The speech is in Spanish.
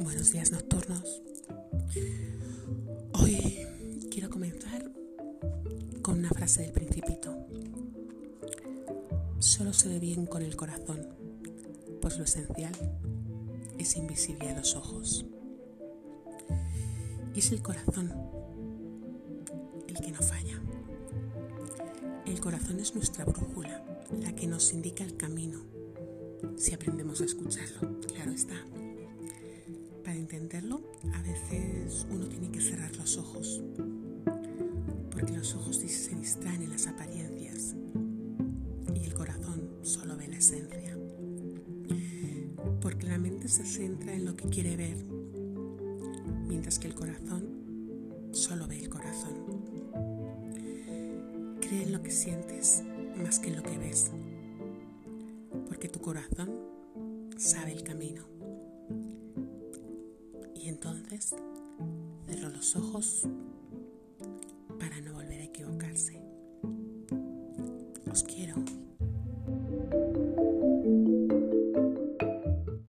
Buenos días nocturnos. Hoy quiero comenzar con una frase del principito. Solo se ve bien con el corazón, pues lo esencial es invisible a los ojos. Y es el corazón el que no falla. El corazón es nuestra brújula, la que nos indica el camino, si aprendemos a escucharlo, claro está. A veces uno tiene que cerrar los ojos, porque los ojos se distraen en las apariencias y el corazón solo ve la esencia. Porque la mente se centra en lo que quiere ver, mientras que el corazón solo ve el corazón. Cree en lo que sientes más que en lo que ves, porque tu corazón sabe el camino. Entonces cerro los ojos